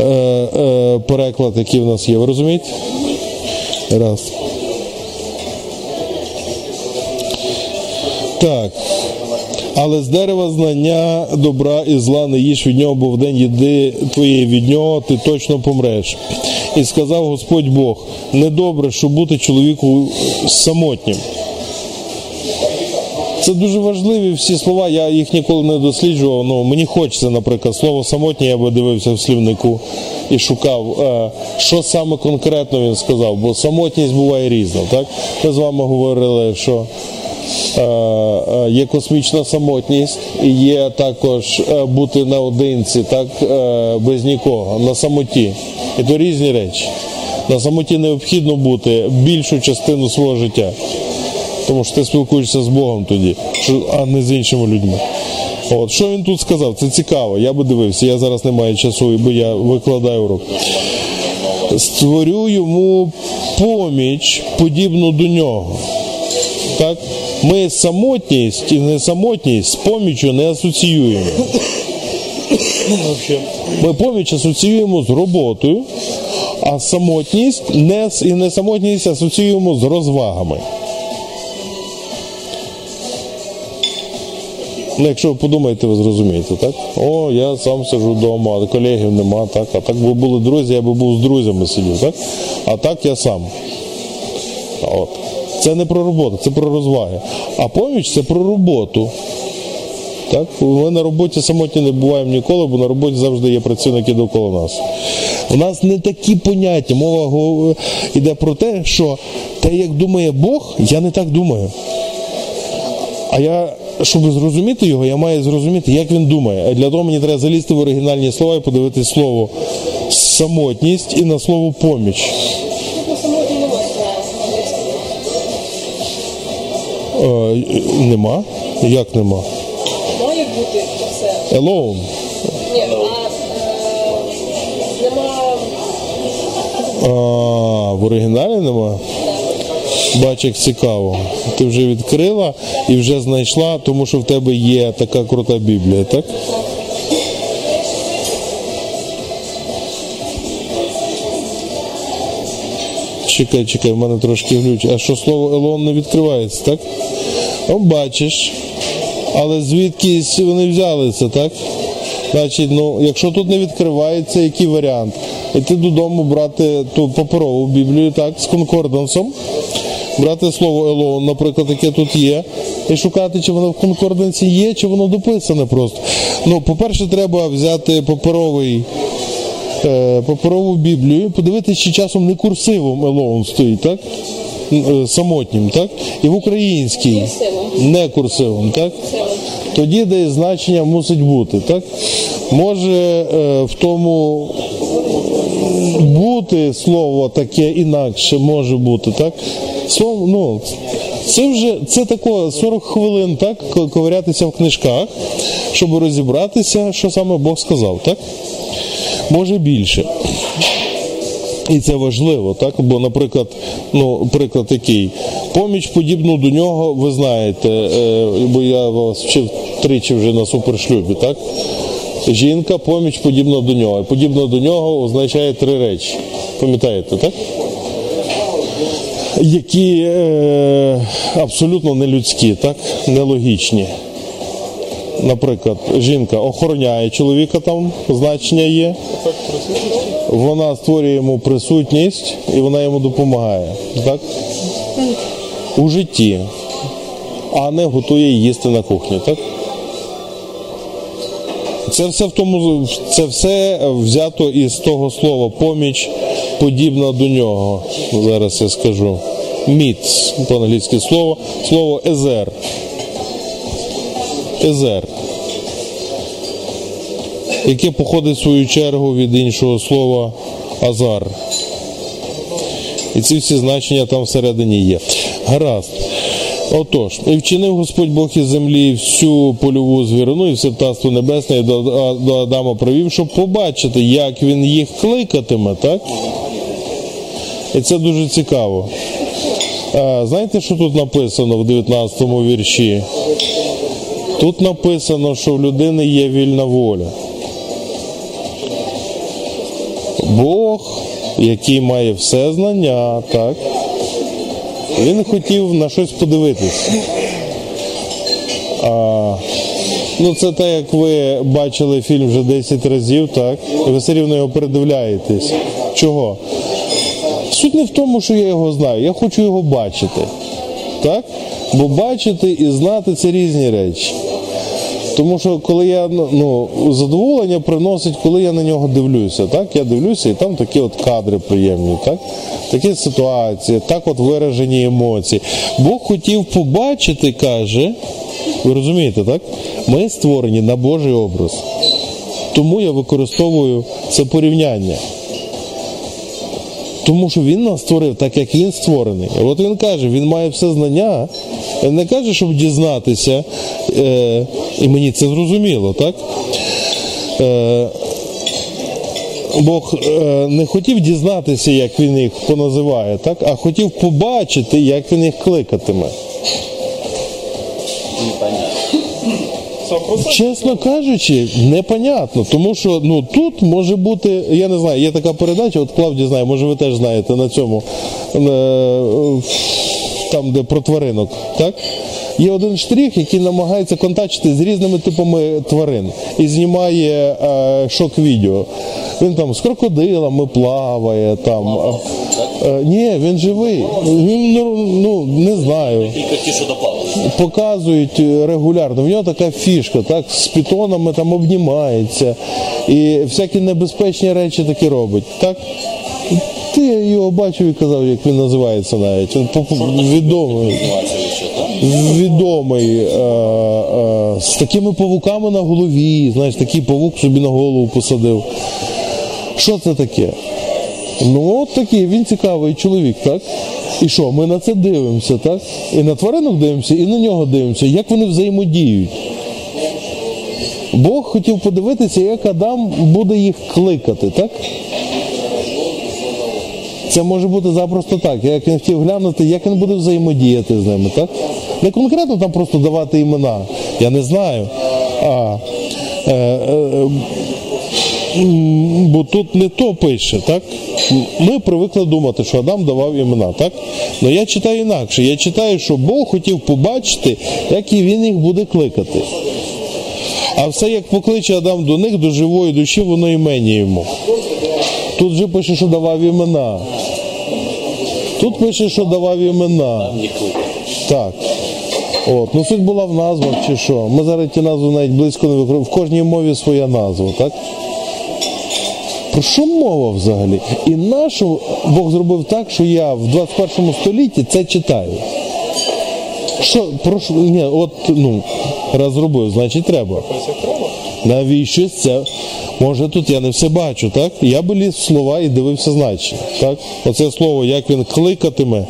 е, е, переклад, який в нас є. Ви розумієте? Раз. Так. Але з дерева знання добра і зла не їж від нього, бо в день їди твоєї від нього, ти точно помреш. І сказав Господь Бог: недобре, щоб бути чоловіку самотнім. Це дуже важливі всі слова, я їх ніколи не досліджував. Ну, мені хочеться, наприклад, слово самотнє, я би дивився в слівнику і шукав, е, що саме конкретно він сказав, бо самотність буває різна. Так? Ми з вами говорили, що е, е, є космічна самотність, і є також бути наодинці, так, без нікого, на самоті. І то різні речі. На самоті необхідно бути більшу частину свого життя. Тому що ти спілкуєшся з Богом тоді, а не з іншими людьми. От, що він тут сказав? Це цікаво. Я би дивився. Я зараз не маю часу, бо я викладаю урок. Створю йому поміч, подібну до нього. Так? Ми самотність і несамотність з поміччю не асоціюємо. Ми поміч асоціюємо з роботою, А самотність не, і не самотність асоціюємо з розвагами. Ну, якщо ви подумаєте, ви зрозумієте, так? О, я сам сиджу вдома, а колегів нема, так? А так би були друзі, я би був з друзями сидів, так? А так я сам. От. Це не про роботу, це про розваги. А поміч це про роботу. Так? Ми на роботі самотні не буваємо ніколи, бо на роботі завжди є працівники довкола нас. У нас не такі поняття. Мова йде про те, що те, як думає Бог, я не так думаю. А я, щоб зрозуміти його, я маю зрозуміти, як він думає. А для того мені треба залізти в оригінальні слова і подивитись слово самотність і на слово поміч. Е, нема? Як нема? Має бути все. Alone. Ні, а е, нема А, в оригіналі нема? Бач, як цікаво. Ти вже відкрила і вже знайшла, тому що в тебе є така крута Біблія, так? Чекай, чекай, в мене трошки глюч. А що слово Елон не відкривається, так? О, бачиш. Але звідкись вони взялися, так? Значить, ну, якщо тут не відкривається, який варіант? Іти додому брати ту паперову Біблію, так, з конкордансом, брати слово Елон, наприклад, яке тут є, і шукати, чи воно в конкордансі є, чи воно дописане просто. Ну, по-перше, треба взяти паперовий. е, Паперову Біблію, подивитися, чи часом не курсивом Елоун стоїть, так? Е, Самотнім, так? І в українській не курсивом, так? Тоді десь значення мусить бути, так? Може е, в тому бути слово таке інакше може бути, так? Слово, ну, це вже це тако 40 хвилин, так, ковирятися в книжках, щоб розібратися, що саме Бог сказав, так? Може більше. І це важливо, так? Бо, наприклад, ну, приклад який. Поміч подібну до нього, ви знаєте, е, бо я вас вчив тричі вже на супершлюбі, так? Жінка, поміч подібна до нього. І подібна до нього означає три речі. Пам'ятаєте, так? Які е, абсолютно нелюдські, так? Нелогічні. Наприклад, жінка охороняє чоловіка, там значення є вона створює йому присутність і вона йому допомагає. Так? У житті, а не готує їсти на кухні, так? Це все в тому, це все взято із того слова поміч, подібна до нього. Зараз я скажу. Міц, по-англійськи слово, слово езер. Езер яке походить в свою чергу від іншого слова азар. І ці всі значення там всередині є. Гаразд. Отож, і вчинив Господь Бог із землі всю польову звірину і все птаство небесне і до, Адама привів, щоб побачити, як він їх кликатиме, так? І це дуже цікаво. Знаєте, що тут написано в 19 вірші? Тут написано, що в людини є вільна воля. Бог, який має все знання, так? Він хотів на щось подивитися. А, ну, це те, як ви бачили фільм вже 10 разів, так? І ви все рівно його передивляєтесь. Чого? Суть не в тому, що я його знаю, я хочу його бачити. Так? Бо бачити і знати це різні речі. Тому що коли я ну, ну, задоволення приносить, коли я на нього дивлюся, так я дивлюся, і там такі от кадри приємні, так такі ситуації, так от виражені емоції. Бог хотів побачити, каже, ви розумієте, так? Ми створені на Божий образ. Тому я використовую це порівняння. Тому що він нас створив так, як він створений. От він каже, він має все знання. Він не каже, щоб дізнатися, е, і мені це зрозуміло, так? Е, Бог е, не хотів дізнатися, як він їх поназиває, так? а хотів побачити, як він їх кликатиме. процес. Чесно кажучи, непонятно, тому що ну тут може бути, я не знаю, є така передача, от Клавді знає, може ви теж знаєте на цьому, е, там, де про тваринок, так? Є один штрих, який намагається контактувати з різними типами тварин і знімає е, шок-відео. Він там з крокодилами плаває, там. Е, ні, він живий. Він ну, ну не знаю Кілька ті, що допали. показують е, регулярно. В нього така фішка, так, з пітонами там обнімається і всякі небезпечні речі такі робить. Так? Ти його бачив і казав, як він називається навіть. Він відомий. Відомий е, е, з такими павуками на голові. Знаєш, такий павук собі на голову посадив. Що це таке? Ну, от такий, він цікавий чоловік, так? І що, ми на це дивимося, так? І на тваринок дивимося, і на нього дивимося, як вони взаємодіють. Бог хотів подивитися, як Адам буде їх кликати, так? Це може бути запросто так. Як він хотів глянути, як він буде взаємодіяти з ними, так? Не конкретно там просто давати імена. Я не знаю. А, е, е, Бо тут не то пише, так? Ми привикли думати, що Адам давав імена, так? Але я читаю інакше. Я читаю, що Бог хотів побачити, як і він їх буде кликати. А все, як покличе Адам до них, до живої душі, воно імені йому. Тут же пише, що давав імена. Тут пише, що давав імена. Так. От. Ну суть була в назвах чи що. Ми зараз ті назви навіть близько не використовуємо. В кожній мові своя назва, так? Про що мова взагалі? І нашу Бог зробив так, що я в 21 столітті це читаю. Що, про що? Ні, от, ну, раз зробив, значить треба. Навіщо це? Може тут я не все бачу, так? Я би ліз в слова і дивився значення. Так? Оце слово, як він кликатиме.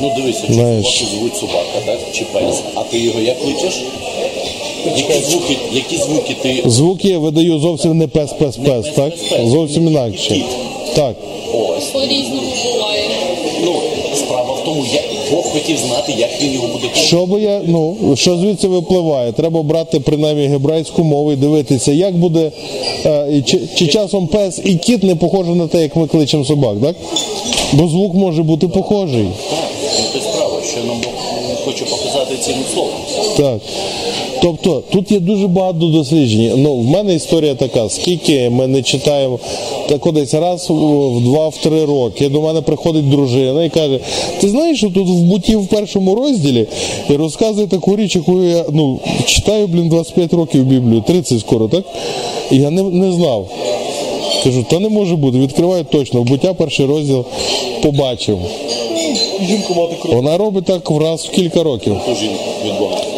Ну дивися, чи Знаєш. собаку звуть собака, так? Чи пес. А ти його як кличеш? Які звуки, які звуки ти Звуки я видаю зовсім не пес, пес, пес, так? Зовсім інакше. Так. ось. По-різному буває. Ну, справа в тому, як Бог хотів знати, як він його буде. Що би я, ну, що звідси випливає? Треба брати принаймні гебрейську мову і дивитися, як буде, е, і чи, чи часом пес і кіт не похожі на те, як ми кличемо собак, так? Бо звук може бути похожий. Так, це справа, що нам Бог хоче показати цим словом. Так. Тобто тут є дуже багато досліджень. Ну, в мене історія така, скільки ми не читаємо, так десь раз в два, в три роки. До мене приходить дружина і каже: ти знаєш, що тут в буті в першому розділі і розказує таку річ, яку я ну, читаю, блін, 25 років Біблію, 30 скоро, так? І я не, не знав. Кажу, та не може бути, відкриваю точно. В буття перший розділ побачив. Жінку. Вона робить так враз в кілька років. Тож від Бога.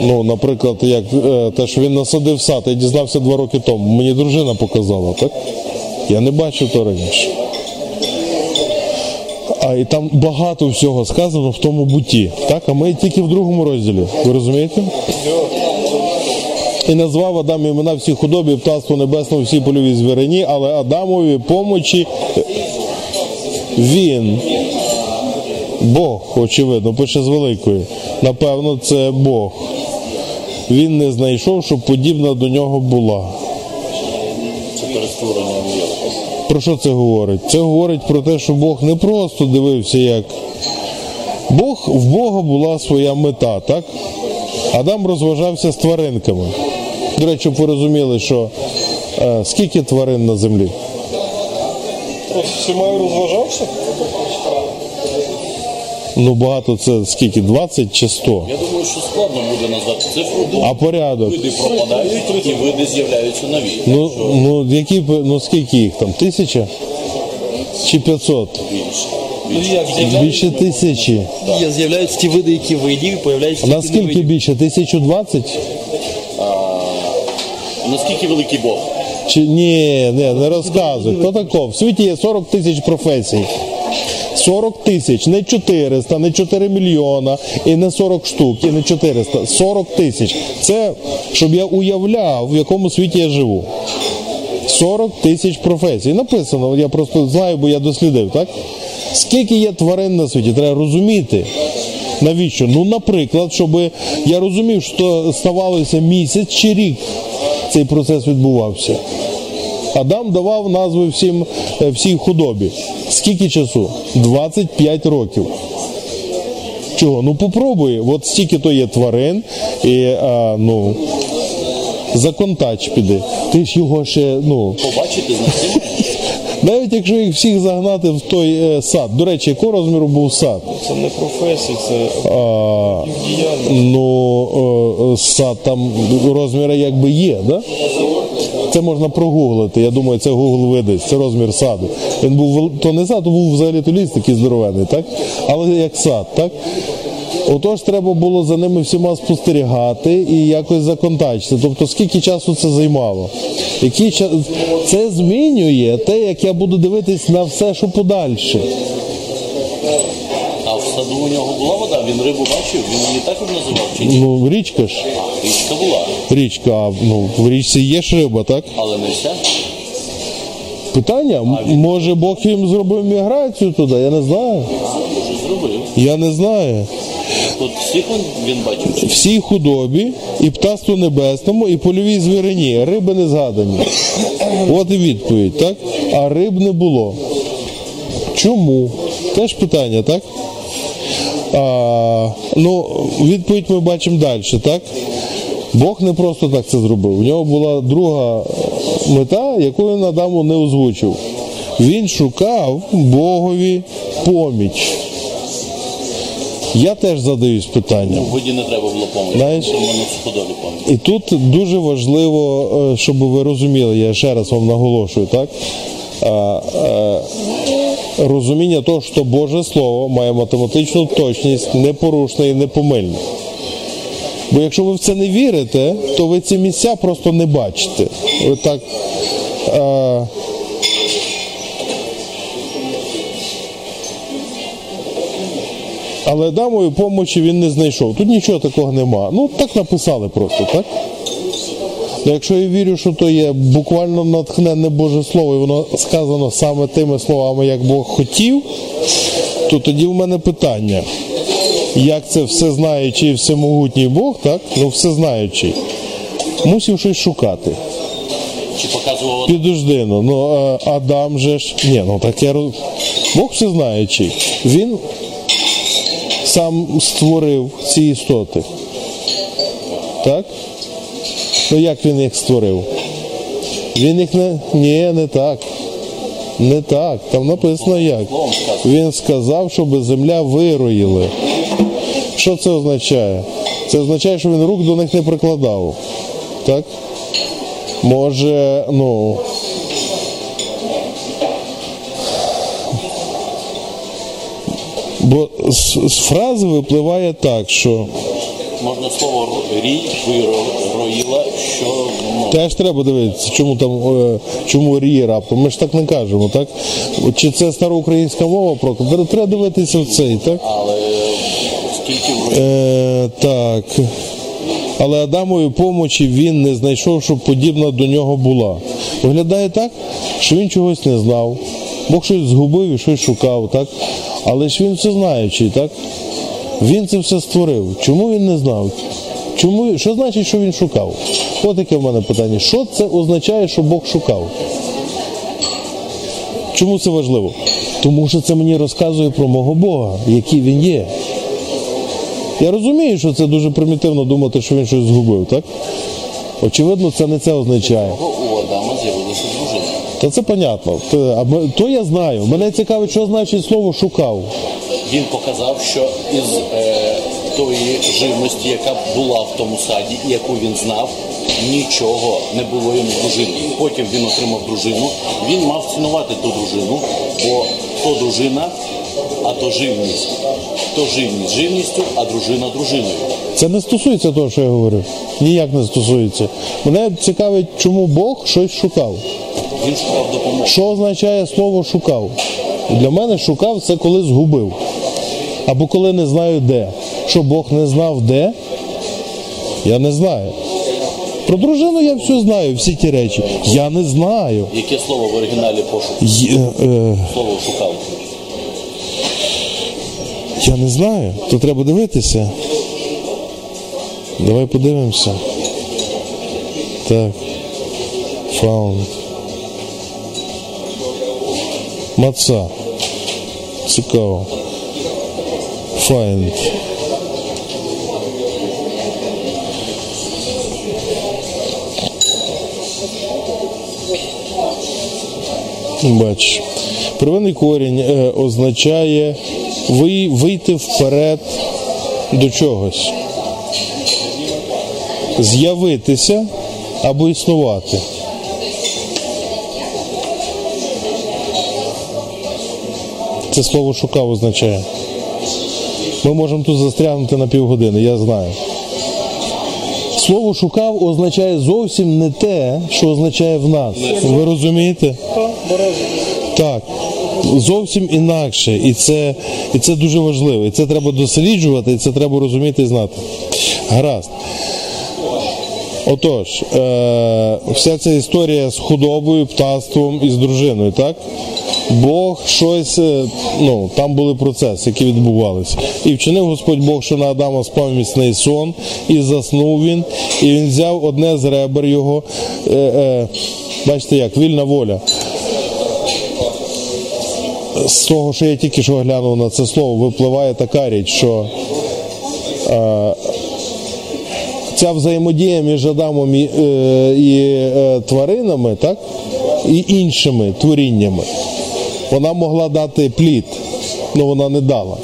Ну, наприклад, як е, те, що він насадив сад, я дізнався два роки тому. Мені дружина показала, так? Я не бачив то раніше. А і там багато всього сказано в тому буті. Так, а ми тільки в другому розділі. Ви розумієте? І назвав Адам імена всі худобі, птаство небесного, всі польові звірині, але Адамові помочі він. Бог, очевидно, пише з великої. Напевно, це Бог. Він не знайшов, щоб подібна до нього була. Про що це говорить? Це говорить про те, що Бог не просто дивився, як Бог в Бога була своя мета, так? Адам розважався з тваринками. До речі, ви розуміли, що е, скільки тварин на землі? Просто всіма розважався. Ну багато це скільки? 20 чи 100? Я думаю, що складно буде назвати цифру, бо А порядок? види пропадають і види з'являються нові. Ну, Так що ну, які, б- ну скільки їх там? Тисяча? Чи 500? більше. Ну, як з'являються, Більше тисячі. Є, з'являються ті види, які видів, і появляються ті, Наскільки видів. більше? 1020? Наскільки великий Бог? Чи ні, не, не розказуй. Хто тако? В світі є 40 тисяч професій. 40 тисяч, не 400, не 4 мільйона, і не 40 штук, і не 400. 40 тисяч. Це щоб я уявляв, в якому світі я живу. 40 тисяч професій. Написано, я просто знаю, бо я дослідив, так? Скільки є тварин на світі, треба розуміти. Навіщо? Ну, наприклад, щоб я розумів, що ставалося місяць чи рік цей процес відбувався. Адам давав назви всім, е, всій худобі. Скільки часу? 25 років. Чого? Ну попробуй. От стільки то є тварин, і а, ну, за контач піди. Ти ж його ще, ну, Побачити [laughs] значення. навіть якщо їх всіх загнати в той е, сад. До речі, якого розміру був сад? Це не професія, це А, ну, е, е, сад там розміри якби є, да? Це можна прогуглити. Я думаю, це Google видасть. Це розмір саду. Він був то не сад, то був взагалі то ліс такий здоровений, так? Але як сад, так? Отож, треба було за ними всіма спостерігати і якось законтачити. Тобто, скільки часу це займало? Який час... Це змінює те, як я буду дивитись на все, що подальше. Саду у нього була вода, він рибу бачив, він її так і називав чи ні? Ну, річка ж. Річка була, Річка, а ну, в річці є ж риба, так? але не вся. Питання, м- може Бог їм зробив міграцію туди, я не знаю. Може зробив. Я не знаю. Тут всіх він, він бачив чи ні? Всій худобі, і птаству небесному, і польовій звірині. Риби не згадані. [coughs] От і відповідь, так? А риб не було. Чому? Теж питання, так? А, ну, відповідь ми бачимо далі, так? Бог не просто так це зробив. У нього була друга мета, яку він Адаму не озвучив. Він шукав Богові поміч. Я теж задаюсь питанням. Воді не треба було помочі. Знаєш- помочі. І тут дуже важливо, е, щоб ви розуміли, я ще раз вам наголошую, так? А, е, розуміння того, що Боже Слово має математичну точність, непорушне і непомильне. Бо якщо ви в це не вірите, то ви ці місця просто не бачите. Ви так. Е, але дамою помочі він не знайшов. Тут нічого такого нема. Ну так написали просто, так? Якщо я вірю, що то є буквально натхненне Боже Слово, і воно сказано саме тими словами, як Бог хотів, то тоді в мене питання. Як це всезнаючий і всемогутній Бог, так? Ну, всезнаючий, мусив щось шукати. Чи показував Підожди, ну, ну Адам же ж. Ні, ну так я роз... Бог всезнаючий. Він сам створив ці істоти. Так? Ну як він їх створив? Він їх не. Ні, не так. Не так. Там написано як. Він сказав, щоб земля вироїли. Що це означає? Це означає, що він рук до них не прикладав. Так? Може, ну. Бо з, з фрази випливає так, що Можна слово рій вироїла, теж треба дивитися, чому там е, чому ріє раптом. Ми ж так не кажемо, так? Чи це староукраїнська мова про треба дивитися в цей, так? але скільки Е, так. Але Адамової помочі він не знайшов, щоб подібна до нього була. Виглядає так, що він чогось не знав. Бог щось згубив і щось шукав, так? Але ж він все знаючий, так? Він це все створив. Чому він не знав? Чому, що значить, що він шукав? От таке в мене питання. Що це означає, що Бог шукав? Чому це важливо? Тому що це мені розказує про мого Бога, який він є. Я розумію, що це дуже примітивно думати, що він щось згубив, так? Очевидно, це не це означає. Та це понятно. То я знаю. Мене цікавить, що значить слово шукав. Він показав, що із е, тої живності, яка була в тому саді, і яку він знав, нічого не було йому дружини. Потім він отримав дружину. Він мав цінувати ту дружину, бо то дружина, а то живність. То живність живністю, а дружина дружиною. Це не стосується того, що я говорив. Ніяк не стосується. Мене цікавить, чому Бог щось шукав. Він шукав допомогу. Що означає слово шукав? Для мене шукав це коли згубив. Або коли не знаю де. Що Бог не знав де, я не знаю. Про дружину я все знаю, всі ті речі. Я не знаю. Яке слово в оригіналі пошук? Є- е, Слово шукав. Я не знаю, то треба дивитися. Давай подивимося. Так. Found. Маца. Цікаво. Find. Бачиш. Первинний корінь е, означає ви, вийти вперед до чогось. З'явитися або існувати. Це слово шукав означає. Ми можемо тут застрягнути на півгодини, я знаю. Слово шукав означає зовсім не те, що означає в нас. Ви розумієте? Так. Зовсім інакше. І це, і це дуже важливо. І це треба досліджувати, і це треба розуміти і знати. Гаразд. Отож, е, вся ця історія з худобою, птаством і з дружиною, так? Бог щось, е, ну, там були процеси, які відбувалися. І вчинив Господь Бог, що на Адама спав міцний сон, і заснув він, і він взяв одне з ребер його. Е, е, бачите як, вільна воля. З того, що я тільки що глянув на це слово, випливає така річ, що е, ця взаємодія між Адамом і, е, і е, тваринами, так? і іншими творіннями, вона могла дати плід, але вона не дала.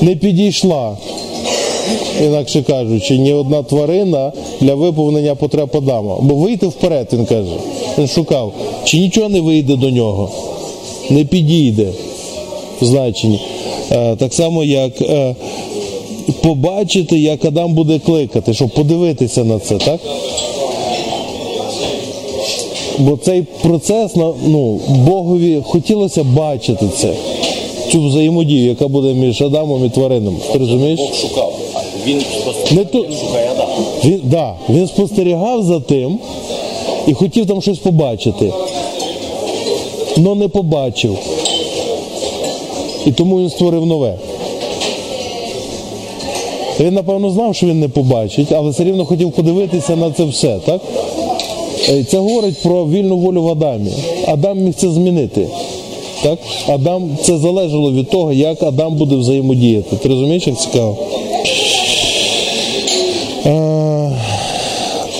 Не підійшла, інакше кажучи, ні одна тварина для виповнення потреб Адама. Бо вийти вперед, він каже. Він шукав, чи нічого не вийде до нього, не підійде в значенні. Е, Так само, як е, побачити, як Адам буде кликати, щоб подивитися на це, так? Бо цей процес, ну, Богові хотілося бачити це, цю взаємодію, яка буде між Адамом і тваринами. Ти розумієш? Бог шукав. Він Не спостерігає, він шукає Адама. Він, да, він спостерігав за тим і хотів там щось побачити. але не побачив. І тому він створив нове. Він, напевно, знав, що він не побачить, але все рівно хотів подивитися на це все, так? Е, Це говорить про вільну волю в Адамі. Адам міг це змінити. Так? Адам, це залежало від того, як Адам буде взаємодіяти. Ти розумієш, як цікаво? Е,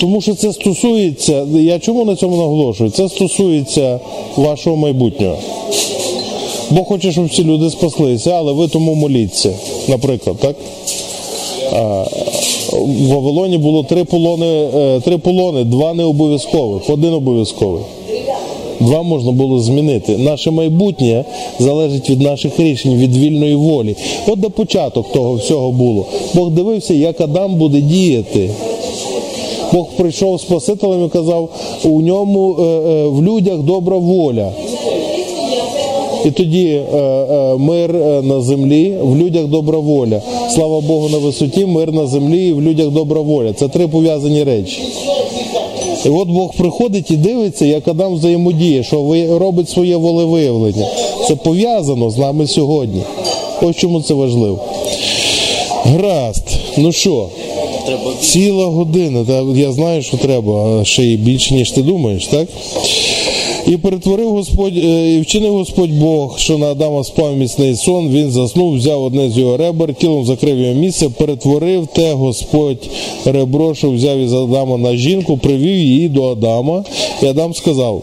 Тому що це стосується, я чому на цьому наголошую? Це стосується вашого майбутнього. Бог хоче, щоб всі люди спаслися, але ви тому моліться, наприклад, так? А, в Вавилоні було три полони, е, три полони, два не обов'язкових, один обов'язковий. Два можна було змінити. Наше майбутнє залежить від наших рішень, від вільної волі. От де початок того всього було. Бог дивився, як Адам буде діяти. Бог прийшов Спасителем і казав, у ньому е, е, в людях добра воля. І тоді е, е, мир е, на землі, в людях добра воля. Слава Богу на висоті, мир на землі і в людях добра воля. Це три пов'язані речі. І от Бог приходить і дивиться, як Адам взаємодіє, що робить своє волевиявлення. Це пов'язано з нами сьогодні. Ось чому це важливо. Гаразд. Ну що, Треба ціла година. Та я знаю, що треба, ще й більше, ніж ти думаєш, так? І перетворив Господь, е, і вчинив Господь Бог, що на Адама спав міцний сон, він заснув, взяв одне з його ребер, тілом закрив його місце, перетворив те Господь ребро, що взяв із Адама на жінку, привів її до Адама. І Адам сказав: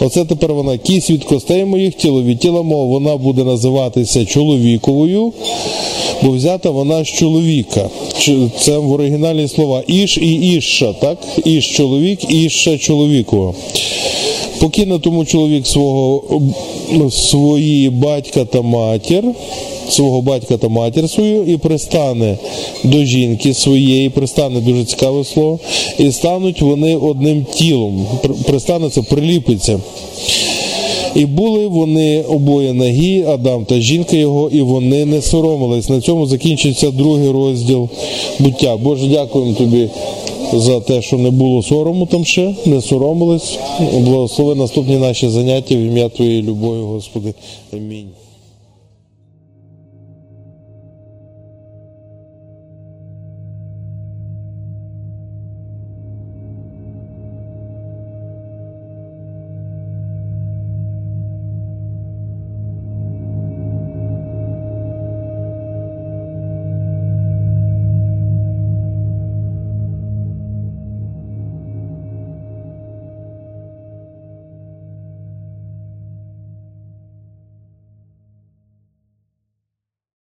Оце тепер вона кість від костей моїх, тіло від тіла мого, вона буде називатися чоловіковою, бо взята вона з чоловіка. Це в оригіналі слова Іш і Іша, так? Іш чоловік, Іша чоловікова. Покине тому чоловік свого свої батька та матір, свого батька та матір свою, і пристане до жінки своєї, пристане дуже цікаве слово, і стануть вони одним тілом. Пристане це приліпиться. І були вони обоє нагі, Адам та жінка його, і вони не соромились. На цьому закінчується другий розділ буття. Боже, дякуємо тобі за те, що не було сорому там ще, не соромились. Благослови наступні наші заняття в ім'я Твоєї любові, Господи. Амінь.